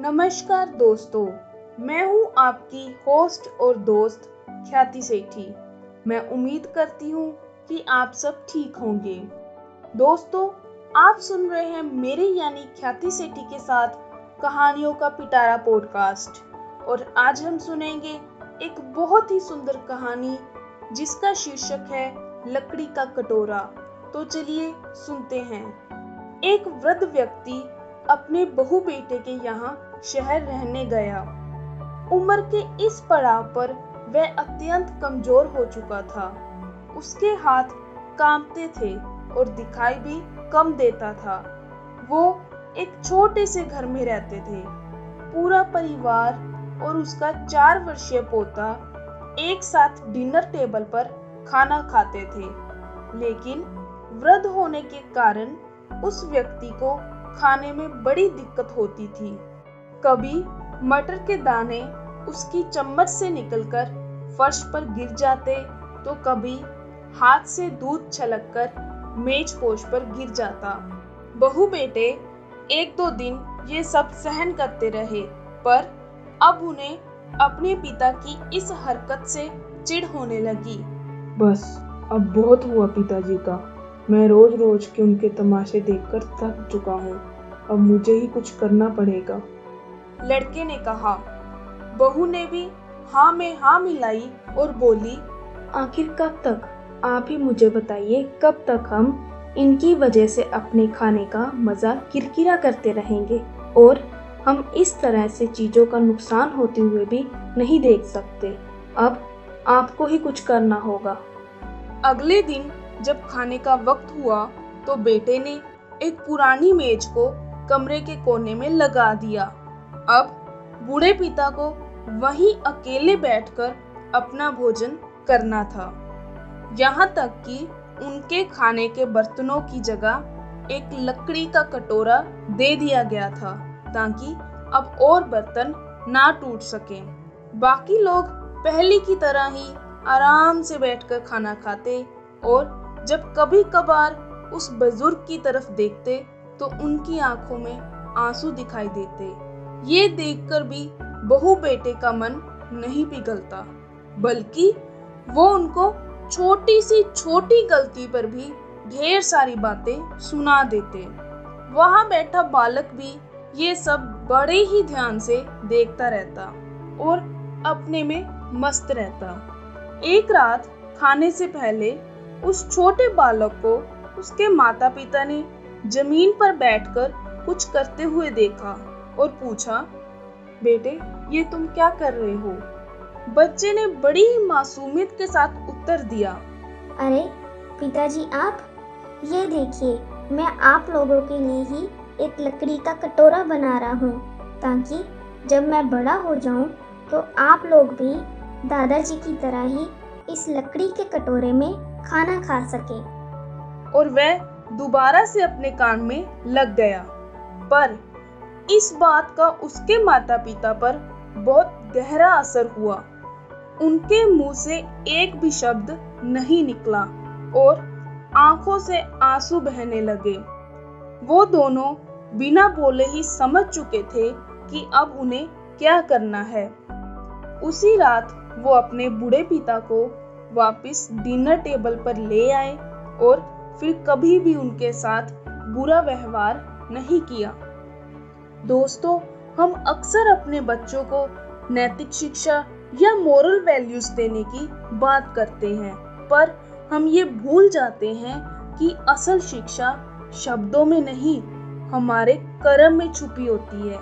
नमस्कार दोस्तों, मैं हूँ आपकी होस्ट और दोस्त ख्याति सेठी। मैं उम्मीद करती हूँ कि आप सब ठीक होंगे। दोस्तों, आप सुन रहे हैं मेरे यानी ख्याति सेठी के साथ कहानियों का पिटारा पॉडकास्ट और आज हम सुनेंगे एक बहुत ही सुंदर कहानी, जिसका शीर्षक है लकड़ी का कटोरा। तो चलिए सुनते हैं। एक वृद्ध व्यक्ति अपने बहु बेटे के यहाँ शहर रहने गया। उम्र के इस पड़ाव पर वह अत्यंत कमज़ोर हो चुका था। उसके हाथ कांपते थे और दिखाई भी कम देता था। वो एक छोटे से घर में रहते थे। पूरा परिवार और उसका चार वर्षीय पोता एक साथ डिनर टेबल पर खाना खाते थे। लेकिन वृद्ध होने के कारण उस व्यक्ति को खाने में बड़ी दिक्कत होती थी। कभी मटर के दाने उसकी चम्मच से निकलकर फर्श पर गिर जाते तो कभी हाथ से दूध छलककर मेज पोश पर गिर जाता। बहु बेटे एक दो दिन ये सब सहन करते रहे, पर अब उन्हें अपने पिता की इस हरकत से चिढ़ होने लगी। बस, अब बहुत हुआ पिताजी का। मैं रोज रोज के उनके तमाशे देखकर थक चुका हूँ। अब मुझे ही कुछ करना पड़ेगा। लड़के ने कहा बहू ने भी हाँ में हाँ मिलाई और बोली आखिर कब तक? आप ही मुझे बताइए कब तक हम इनकी वजह से अपने खाने का मज़ा किरकिरा करते रहेंगे और हम इस तरह से चीज़ों का नुकसान होते हुए भी नहीं देख सकते? अब आपको ही कुछ करना होगा। अगले दिन जब खाने का वक्त हुआ तो बेटे ने एक पुरानी मेज को कमरे के कोने में लगा दिया। अब बूढ़े पिता को वहीं अकेले बैठकर अपना भोजन करना था। यहाँ तक कि उनके खाने के बर्तनों की जगह एक लकड़ी का कटोरा दे दिया गया था, ताकि अब और बर्तन ना टूट सके। बाकी लोग पहले की तरह ही आराम से बैठकर खाना खाते और जब कभी कभार उस बुज़ुर्ग की तरफ़ देखते तो उनकी आँखों में आँसू दिखाई देते। ये देखकर भी बहु बेटे का मन नहीं पिघलता, बल्कि वो उनको छोटी सी छोटी गलती पर भी ढेर सारी बातें सुना देते। वहाँ बैठा बालक भी ये सब बड़े ही ध्यान से देखता रहता और अपने में मस्त रहता। एक रात खाने से पहले उस छोटे बालक को उसके माता पिता ने ज़मीन पर बैठकर कुछ करते हुए देखा और पूछा, बेटे, ये तुम क्या कर रहे हो? बच्चे ने बड़ी ही मासूमियत के साथ उत्तर दिया, अरे, पिताजी आप, ये देखिए, मैं आप लोगों के लिए ही एक लकड़ी का कटोरा बना रहा हूँ, ताकि जब मैं बड़ा हो जाऊँ तो आप लोग भी दादाजी की तरह ही इस लकड़ी के कटोरे में खाना खा सके। और वह दोबारा से अपने काम में लग गया। पर इस बात का उसके माता पिता पर बहुत गहरा असर हुआ। उनके मुँह से एक भी शब्द नहीं निकला और आँखों से आँसू बहने लगे। वो दोनों बिना बोले ही समझ चुके थे कि अब उन्हें क्या करना है। उसी रात वो अपने बूढ़े पिता को वापस डिनर टेबल पर ले आए और फिर कभी भी उनके साथ बुरा व्यवहार नहीं किया। दोस्तों, हम अक्सर अपने बच्चों को नैतिक शिक्षा या मोरल वैल्यूज़ देने की बात करते हैं, पर हम ये भूल जाते हैं कि असल शिक्षा शब्दों में नहीं, हमारे कर्म में छुपी होती है।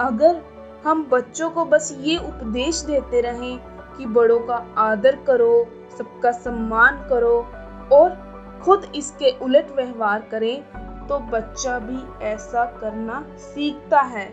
अगर हम बच्चों को बस ये उपदेश देते रहें कि बड़ों का आदर करो, सबका सम्मान करो और खुद इसके उलट व्यवहार करें तो बच्चा भी ऐसा करना सीखता है।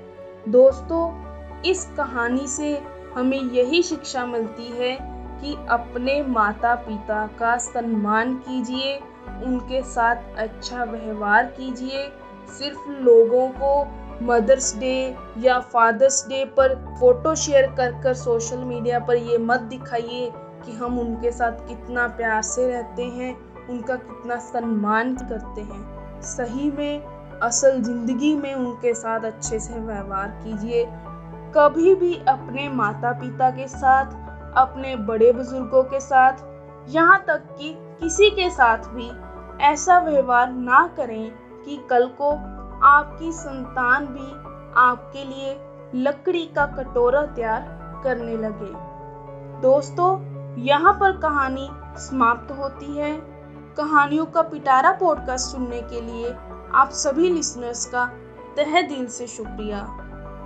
दोस्तों, इस कहानी से हमें यही शिक्षा मिलती है कि अपने माता पिता का सम्मान कीजिए, उनके साथ अच्छा व्यवहार कीजिए, सिर्फ़ लोगों को मदर्स डे या फादर्स डे पर फ़ोटो शेयर कर कर सोशल मीडिया पर ये मत दिखाइए कि हम उनके साथ कितना प्यार से रहते हैं, उनका कितना सम्मान करते हैं। सही में, असल ज़िंदगी में उनके साथ अच्छे से व्यवहार कीजिए। कभी भी अपने माता पिता के साथ, अपने बड़े बुज़ुर्गों के साथ, यहाँ तक कि किसी के साथ भी ऐसा व्यवहार ना करें कि कल को आपकी संतान भी आपके लिए लकड़ी का कटोरा तैयार करने लगे। दोस्तों, यहाँ पर कहानी समाप्त होती है। कहानियों का पिटारा पॉडकास्ट सुनने के लिए आप सभी लिसनर्स का तहे दिल से शुक्रिया।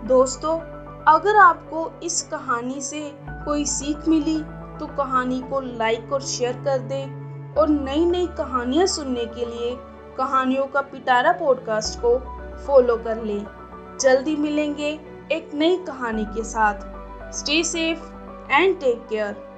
दोस्तों, अगर आपको इस कहानी से कोई सीख मिली तो कहानी को लाइक और शेयर कर दें और नई नई कहानियाँ सुनने के लिए कहानियों का पिटारा पॉडकास्ट को फॉलो कर लें। जल्दी मिलेंगे एक नई कहानी के साथ। Stay safe and take care